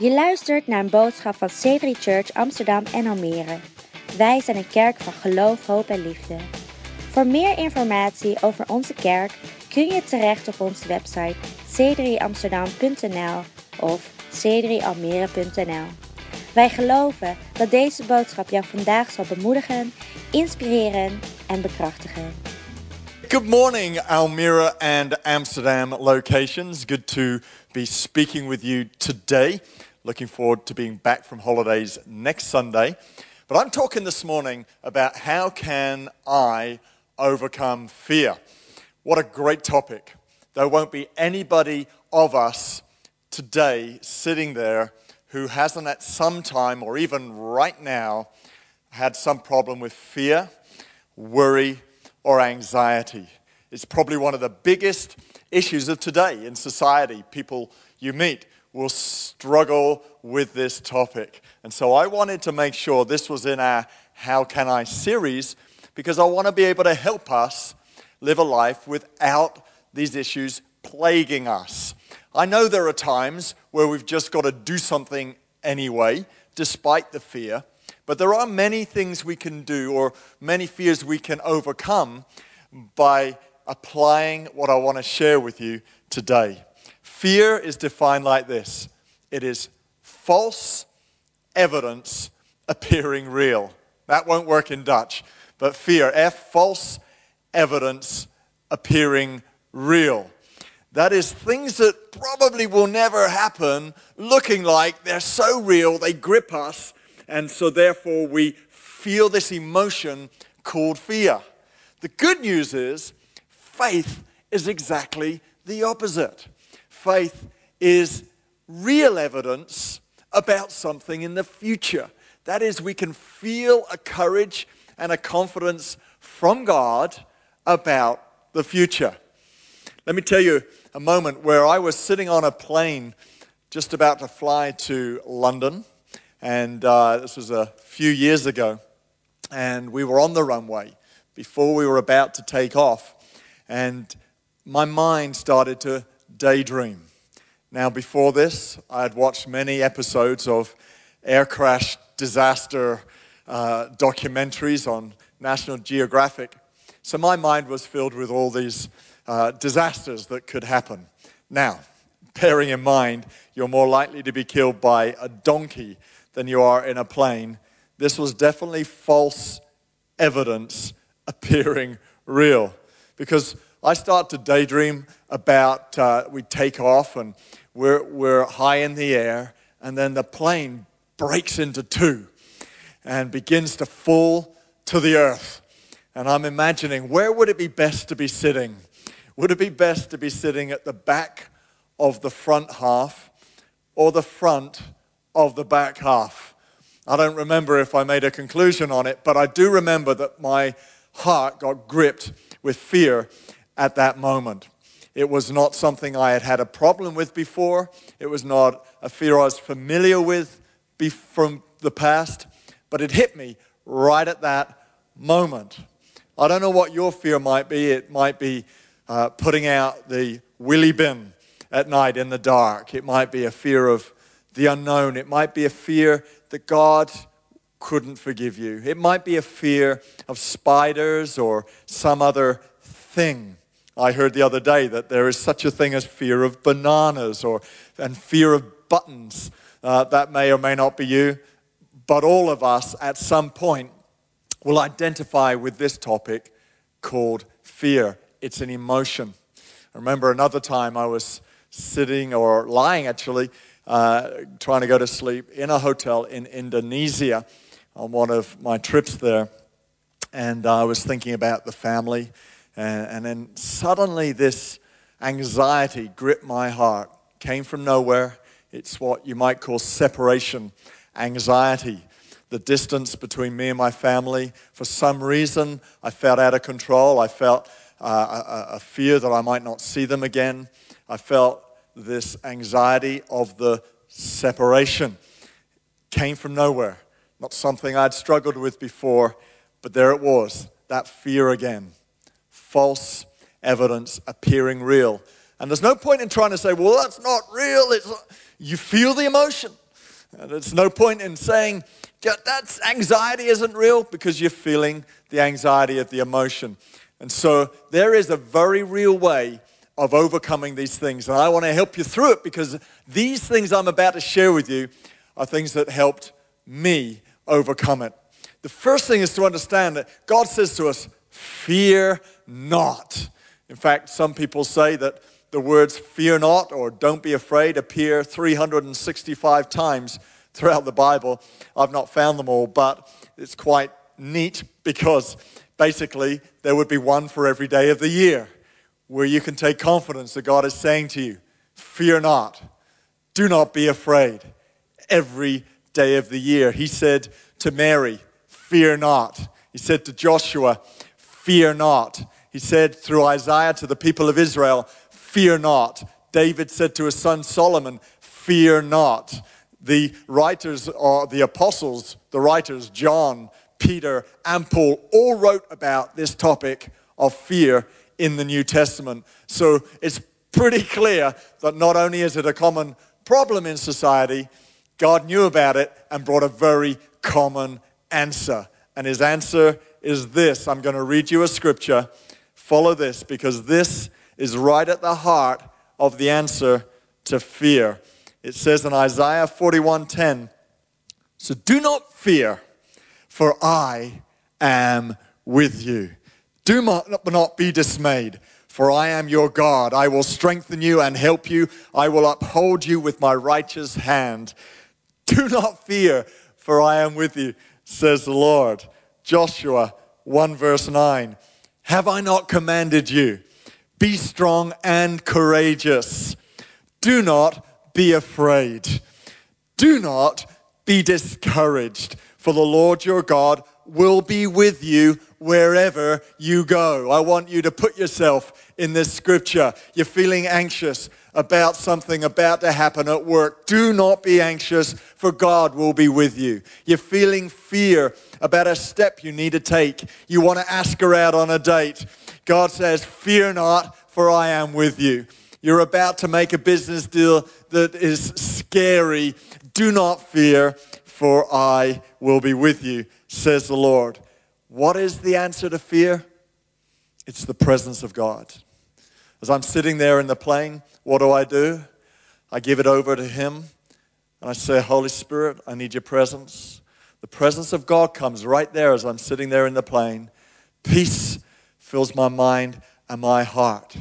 Je luistert naar een boodschap van C3 Church Amsterdam en Almere. Wij zijn een kerk van geloof, hoop en liefde. Voor meer informatie over onze kerk kun je terecht op onze website c3amsterdam.nl of c3almere.nl. Wij geloven dat deze boodschap jou vandaag zal bemoedigen, inspireren en bekrachtigen. Good morning, Almere and Amsterdam locations. Good to be speaking with you today. Looking forward to being back from holidays next Sunday. But I'm talking this morning about how can I overcome fear. What a great topic. There won't be anybody of us today sitting there who hasn't at some time or even right now had some problem with fear, worry, or anxiety. It's probably one of the biggest issues of today in society. People you meet will struggle with this topic. And so I wanted to make sure this was in our How Can I series because I want to be able to help us live a life without these issues plaguing us. I know there are times where we've just got to do something anyway, despite the fear, but there are many things we can do or many fears we can overcome by applying what I want to share with you today. Fear is defined like this it is false evidence appearing real. That won't work in Dutch, but fear, F, false evidence appearing real. That is things that probably will never happen, looking like they're so real, they grip us, and so therefore we feel this emotion called fear. The good news is faith is exactly the opposite faith is real evidence about something in the future. That is, we can feel a courage and a confidence from God about the future. Let me tell you a moment where I was sitting on a plane just about to fly to London, and uh, this was a few years ago, and we were on the runway before we were about to take off, and my mind started to daydream. Now, before this, I had watched many episodes of air crash disaster uh, documentaries on National Geographic. So my mind was filled with all these uh, disasters that could happen. Now, bearing in mind you're more likely to be killed by a donkey than you are in a plane, this was definitely false evidence appearing real. Because I start to daydream about uh, we take off and we're, we're high in the air, and then the plane breaks into two and begins to fall to the earth. And I'm imagining where would it be best to be sitting? Would it be best to be sitting at the back of the front half or the front of the back half? I don't remember if I made a conclusion on it, but I do remember that my heart got gripped with fear at that moment. It was not something I had had a problem with before. It was not a fear I was familiar with from the past, but it hit me right at that moment. I don't know what your fear might be. It might be uh, putting out the willy bin at night in the dark. It might be a fear of the unknown. It might be a fear that God couldn't forgive you. It might be a fear of spiders or some other thing. I heard the other day that there is such a thing as fear of bananas or and fear of buttons. Uh, that may or may not be you, but all of us at some point will identify with this topic called fear. It's an emotion. I remember another time I was sitting or lying actually, uh, trying to go to sleep in a hotel in Indonesia on one of my trips there. And I was thinking about the family and, and then suddenly this anxiety gripped my heart, came from nowhere. It's what you might call separation anxiety. The distance between me and my family. For some reason, I felt out of control. I felt uh, a, a fear that I might not see them again. I felt this anxiety of the separation. Came from nowhere. Not something I'd struggled with before, but there it was, that fear again false evidence appearing real. And there's no point in trying to say, well, that's not real. It's not. You feel the emotion. And there's no point in saying that anxiety isn't real because you're feeling the anxiety of the emotion. And so there is a very real way of overcoming these things. And I want to help you through it because these things I'm about to share with you are things that helped me overcome it. The first thing is to understand that God says to us, Fear not. In fact, some people say that the words fear not or don't be afraid appear 365 times throughout the Bible. I've not found them all, but it's quite neat because basically there would be one for every day of the year where you can take confidence that God is saying to you, Fear not, do not be afraid. Every day of the year. He said to Mary, Fear not. He said to Joshua, Fear not. He said through Isaiah to the people of Israel, Fear not. David said to his son Solomon, Fear not. The writers, or the apostles, the writers, John, Peter, and Paul, all wrote about this topic of fear in the New Testament. So it's pretty clear that not only is it a common problem in society, God knew about it and brought a very common answer. And his answer is this I'm going to read you a scripture. Follow this because this is right at the heart of the answer to fear. It says in Isaiah 41:10, "So do not fear, for I am with you. Do not be dismayed, for I am your God. I will strengthen you and help you. I will uphold you with my righteous hand. Do not fear, for I am with you, says the Lord." Joshua 1 verse 9. Have I not commanded you? Be strong and courageous. Do not be afraid. Do not be discouraged, for the Lord your God will be with you wherever you go. I want you to put yourself in this scripture. You're feeling anxious about something about to happen at work. Do not be anxious, for God will be with you. You're feeling fear about a step you need to take. You want to ask her out on a date. God says, Fear not, for I am with you. You're about to make a business deal that is scary. Do not fear, for I will be with you, says the Lord. What is the answer to fear? It's the presence of God. As I'm sitting there in the plane, what do I do? I give it over to Him and I say, Holy Spirit, I need your presence. The presence of God comes right there as I'm sitting there in the plane. Peace fills my mind and my heart.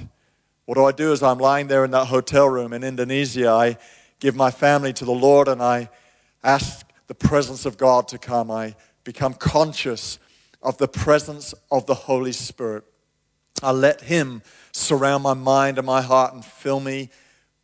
What do I do as I'm lying there in that hotel room in Indonesia? I give my family to the Lord and I ask the presence of God to come. I become conscious of the presence of the Holy Spirit. I let Him surround my mind and my heart and fill me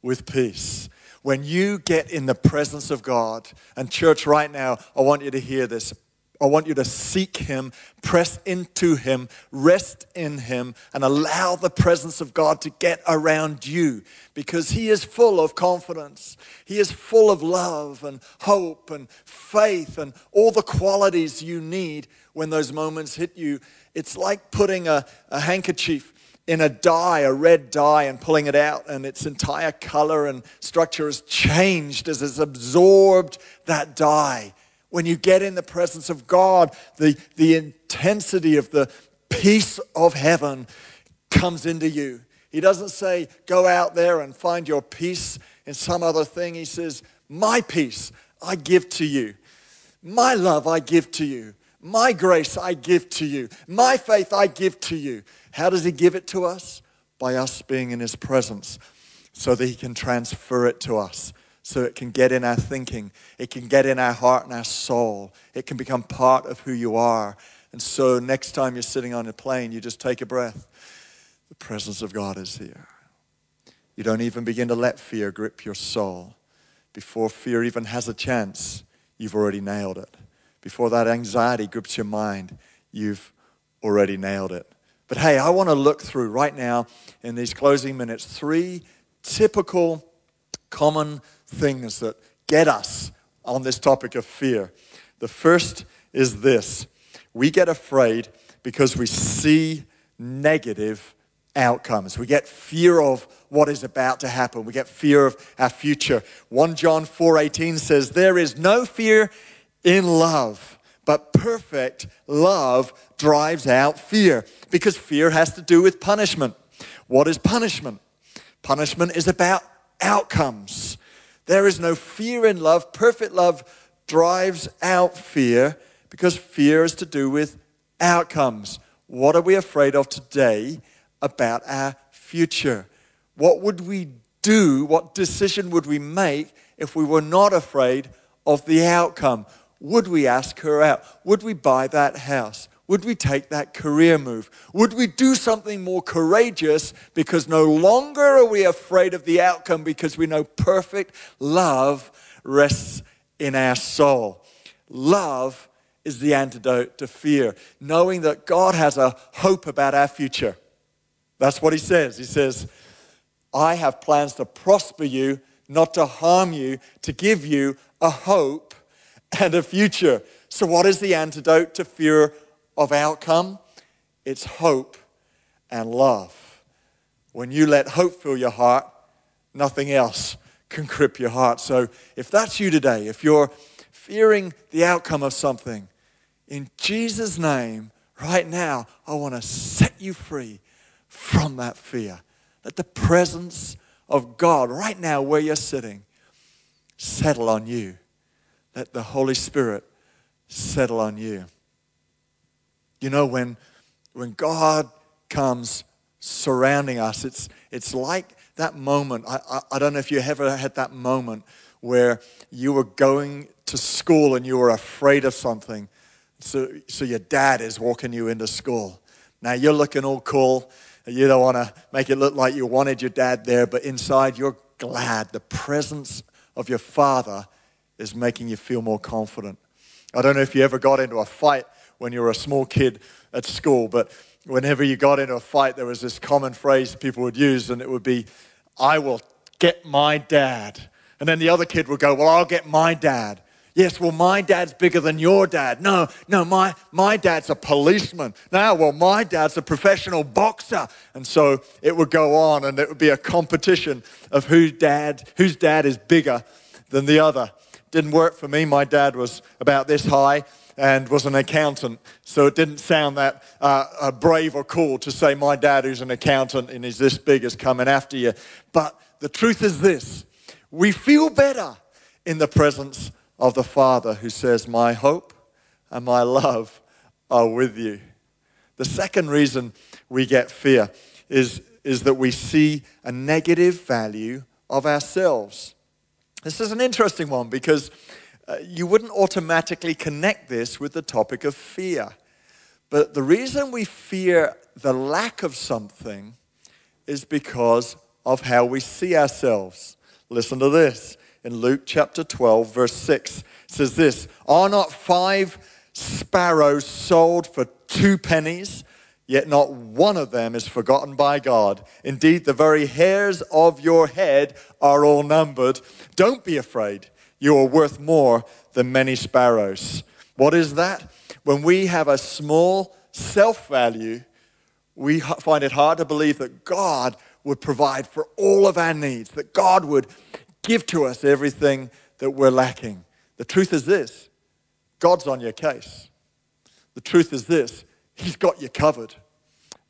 with peace. When you get in the presence of God, and church, right now, I want you to hear this. I want you to seek Him, press into Him, rest in Him, and allow the presence of God to get around you because He is full of confidence. He is full of love and hope and faith and all the qualities you need when those moments hit you. It's like putting a, a handkerchief in a dye, a red dye, and pulling it out, and its entire color and structure has changed as it's absorbed that dye when you get in the presence of God, the, the intensity of the peace of heaven comes into you. He doesn't say, go out there and find your peace in some other thing. He says, My peace I give to you. My love I give to you. My grace I give to you. My faith I give to you. How does He give it to us? By us being in His presence so that He can transfer it to us so it can get in our thinking, it can get in our heart and our soul, it can become part of who you are. And so, next time you're sitting on a plane, you just take a breath. The presence of God is here. You don't even begin to let fear grip your soul. Before fear even has a chance, you've already nailed it. Before that anxiety grips your mind, you've already nailed it. But hey, I want to look through right now in these closing minutes three typical, common things that get us on this topic of fear. The first is this we get afraid because we see negative outcomes. We get fear of what is about to happen. We get fear of our future. 1 John 4:18 says there is no fear in love, but perfect love drives out fear because fear has to do with punishment. What is punishment? Punishment is about outcomes. There is no fear in love. Perfect love drives out fear because fear is to do with outcomes. What are we afraid of today about our future? What would we do? What decision would we make if we were not afraid of the outcome? Would we ask her out? Would we buy that house? Would we take that career move? Would we do something more courageous because no longer are we afraid of the outcome because we know perfect love rests in our soul? Love is the antidote to fear, knowing that God has a hope about our future. That's what he says. He says, I have plans to prosper you, not to harm you, to give you a hope and a future. So, what is the antidote to fear of outcome? It's hope and love. When you let hope fill your heart, nothing else can grip your heart. So, if that's you today, if you're fearing the outcome of something, in Jesus' name, right now, I want to set you free from that fear. Let the presence of God, right now where you're sitting, settle on you. Let the Holy Spirit settle on you. You know, when, when God comes surrounding us, it's, it's like that moment. I, I, I don't know if you ever had that moment where you were going to school and you were afraid of something. So, so your dad is walking you into school. Now you're looking all cool you don't want to make it look like you wanted your dad there, but inside you're glad. The presence of your father is making you feel more confident. I don't know if you ever got into a fight when you were a small kid at school, but whenever you got into a fight, there was this common phrase people would use, and it would be, I will get my dad. And then the other kid would go, Well, I'll get my dad. Yes, well, my dad's bigger than your dad. No, no, my, my dad's a policeman. No, well, my dad's a professional boxer. And so it would go on and it would be a competition of whose dad, whose dad is bigger than the other. Didn't work for me. My dad was about this high and was an accountant. So it didn't sound that uh, uh, brave or cool to say, My dad, who's an accountant and is this big, is coming after you. But the truth is this we feel better in the presence of the Father who says, My hope and my love are with you. The second reason we get fear is, is that we see a negative value of ourselves. This is an interesting one because uh, you wouldn't automatically connect this with the topic of fear. But the reason we fear the lack of something is because of how we see ourselves. Listen to this in Luke chapter 12, verse 6 says this Are not five sparrows sold for two pennies? Yet not one of them is forgotten by God. Indeed, the very hairs of your head are all numbered. Don't be afraid. You are worth more than many sparrows. What is that? When we have a small self value, we find it hard to believe that God would provide for all of our needs, that God would give to us everything that we're lacking. The truth is this God's on your case. The truth is this He's got you covered.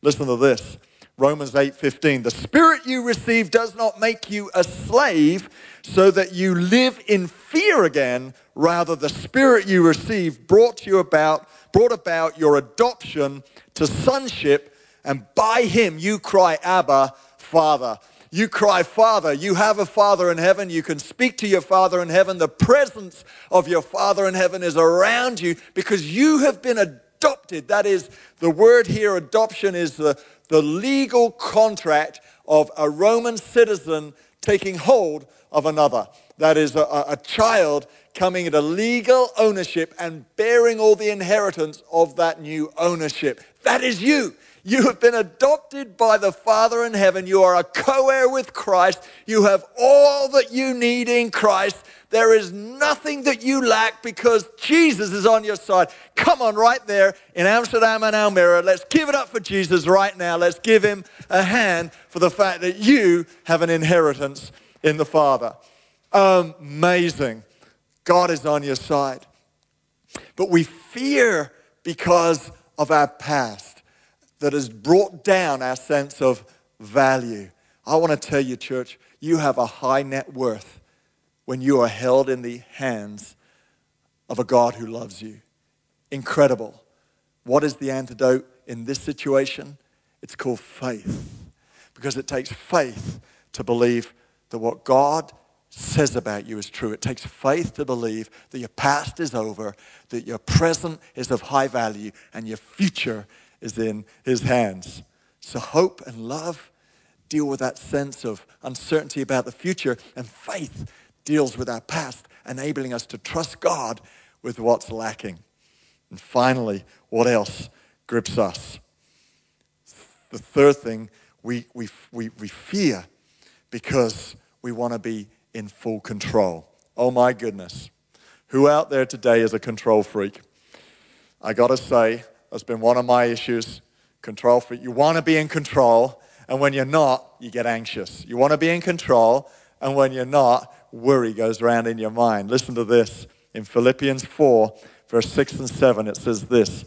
Listen to this. Romans 8:15 The spirit you receive does not make you a slave so that you live in fear again rather the spirit you receive brought you about brought about your adoption to sonship and by him you cry abba father you cry, Father. You have a Father in heaven. You can speak to your Father in heaven. The presence of your Father in heaven is around you because you have been adopted. That is, the word here, adoption, is the, the legal contract of a Roman citizen taking hold of another. That is, a, a child coming into legal ownership and bearing all the inheritance of that new ownership. That is you. You have been adopted by the Father in heaven. You are a co heir with Christ. You have all that you need in Christ. There is nothing that you lack because Jesus is on your side. Come on, right there in Amsterdam and Almere. Let's give it up for Jesus right now. Let's give him a hand for the fact that you have an inheritance in the Father. Amazing. God is on your side. But we fear because of our past that has brought down our sense of value. I want to tell you, church, you have a high net worth when you are held in the hands of a God who loves you. Incredible. What is the antidote in this situation? It's called faith. Because it takes faith to believe that what God says about you is true. It takes faith to believe that your past is over, that your present is of high value, and your future is in His hands. So, hope and love deal with that sense of uncertainty about the future, and faith deals with our past, enabling us to trust God with what's lacking. And finally, what else grips us? The third thing, we, we, we, we fear because we want to be in full control. Oh my goodness. Who out there today is a control freak? I got to say, that's been one of my issues. Control freak. You want to be in control, and when you're not, you get anxious. You want to be in control, and when you're not, worry goes around in your mind. Listen to this. In Philippians 4, verse 6 and 7, it says this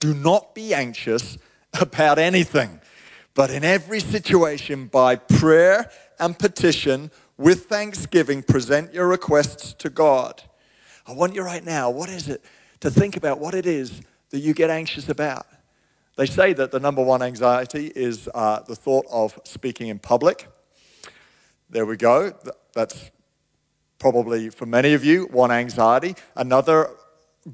Do not be anxious about anything, but in every situation, by prayer and petition, with thanksgiving, present your requests to God. I want you right now, what is it? To think about what it is that you get anxious about. They say that the number one anxiety is uh, the thought of speaking in public. There we go. That's probably for many of you one anxiety. Another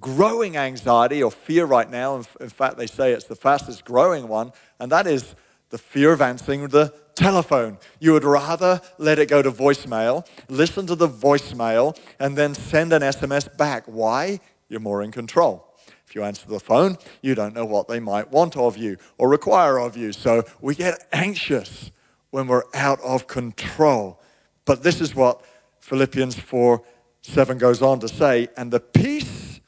growing anxiety or fear right now, in fact, they say it's the fastest growing one, and that is the fear of answering the telephone. You would rather let it go to voicemail, listen to the voicemail, and then send an SMS back. Why? You're more in control. If you answer the phone, you don't know what they might want of you or require of you. So we get anxious when we're out of control. But this is what Philippians 4 7 goes on to say, and the peace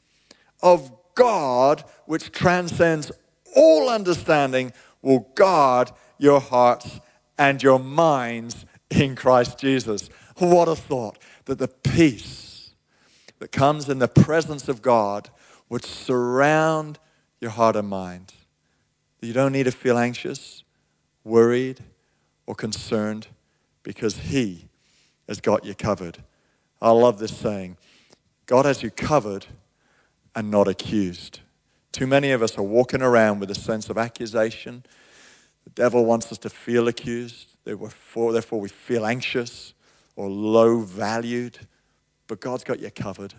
of God, which transcends all understanding, will guard your hearts and your minds in Christ Jesus. What a thought that the peace that comes in the presence of God would surround your heart and mind. You don't need to feel anxious, worried, or concerned because He has got you covered. I love this saying God has you covered and not accused. Too many of us are walking around with a sense of accusation. The devil wants us to feel accused. Therefore, therefore we feel anxious or low valued. But God's got you covered.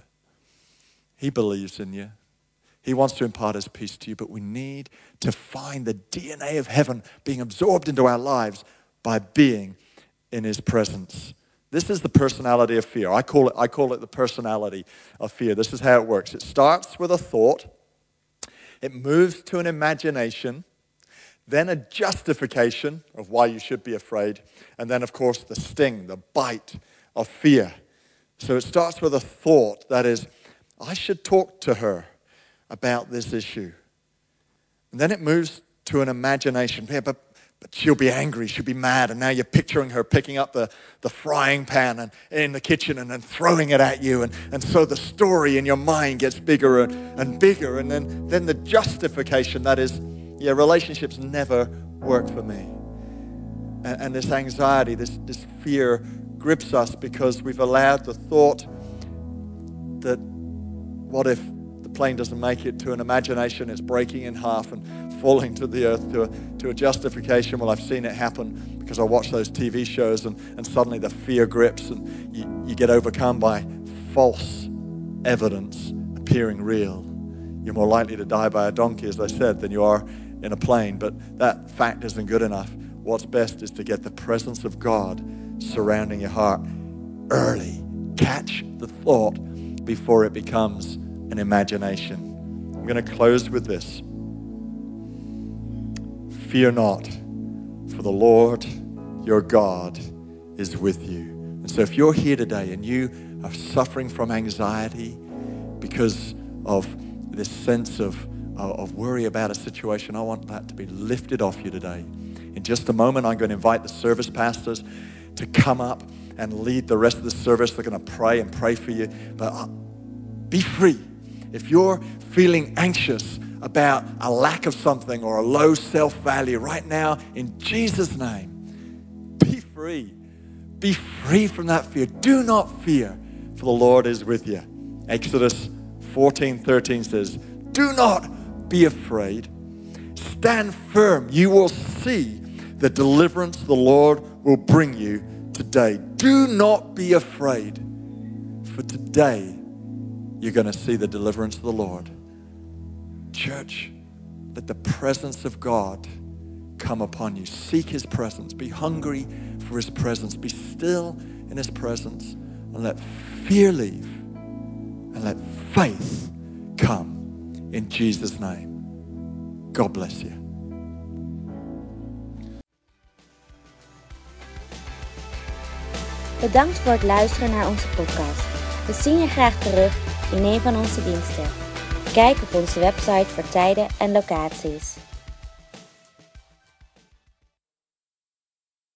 He believes in you. He wants to impart his peace to you, but we need to find the DNA of heaven being absorbed into our lives by being in his presence. This is the personality of fear. I call it, I call it the personality of fear. This is how it works it starts with a thought, it moves to an imagination, then a justification of why you should be afraid, and then, of course, the sting, the bite of fear. So it starts with a thought that is, I should talk to her about this issue. And then it moves to an imagination. Yeah, but but she'll be angry, she'll be mad, and now you're picturing her picking up the, the frying pan and, in the kitchen and then throwing it at you. And, and so the story in your mind gets bigger and, and bigger. And then, then the justification that is, yeah, relationships never work for me. And, and this anxiety, this, this fear grips us because we've allowed the thought that what if the plane doesn't make it to an imagination, it's breaking in half and falling to the earth to a, to a justification. Well, I've seen it happen because I watch those TV shows and, and suddenly the fear grips and you, you get overcome by false evidence appearing real. You're more likely to die by a donkey, as I said, than you are in a plane. But that fact isn't good enough. What's best is to get the presence of God surrounding your heart early. Catch the thought before it becomes an imagination. I'm going to close with this. Fear not, for the Lord your God is with you. And so if you're here today and you are suffering from anxiety because of this sense of, of worry about a situation, I want that to be lifted off you today. In just a moment, I'm going to invite the service pastors to come up and lead the rest of the service. They're going to pray and pray for you. But uh, be free. If you're feeling anxious about a lack of something or a low self value right now, in Jesus' name, be free. Be free from that fear. Do not fear, for the Lord is with you. Exodus 14 13 says, Do not be afraid. Stand firm. You will see the deliverance the Lord will bring you today. Do not be afraid, for today you're going to see the deliverance of the Lord. Church, let the presence of God come upon you. Seek His presence. Be hungry for His presence. Be still in His presence and let fear leave and let faith come in Jesus' name. God bless you. Bedankt voor het luisteren naar onze podcast. We zien je graag terug in een van onze diensten. Kijk op onze website voor tijden en locaties.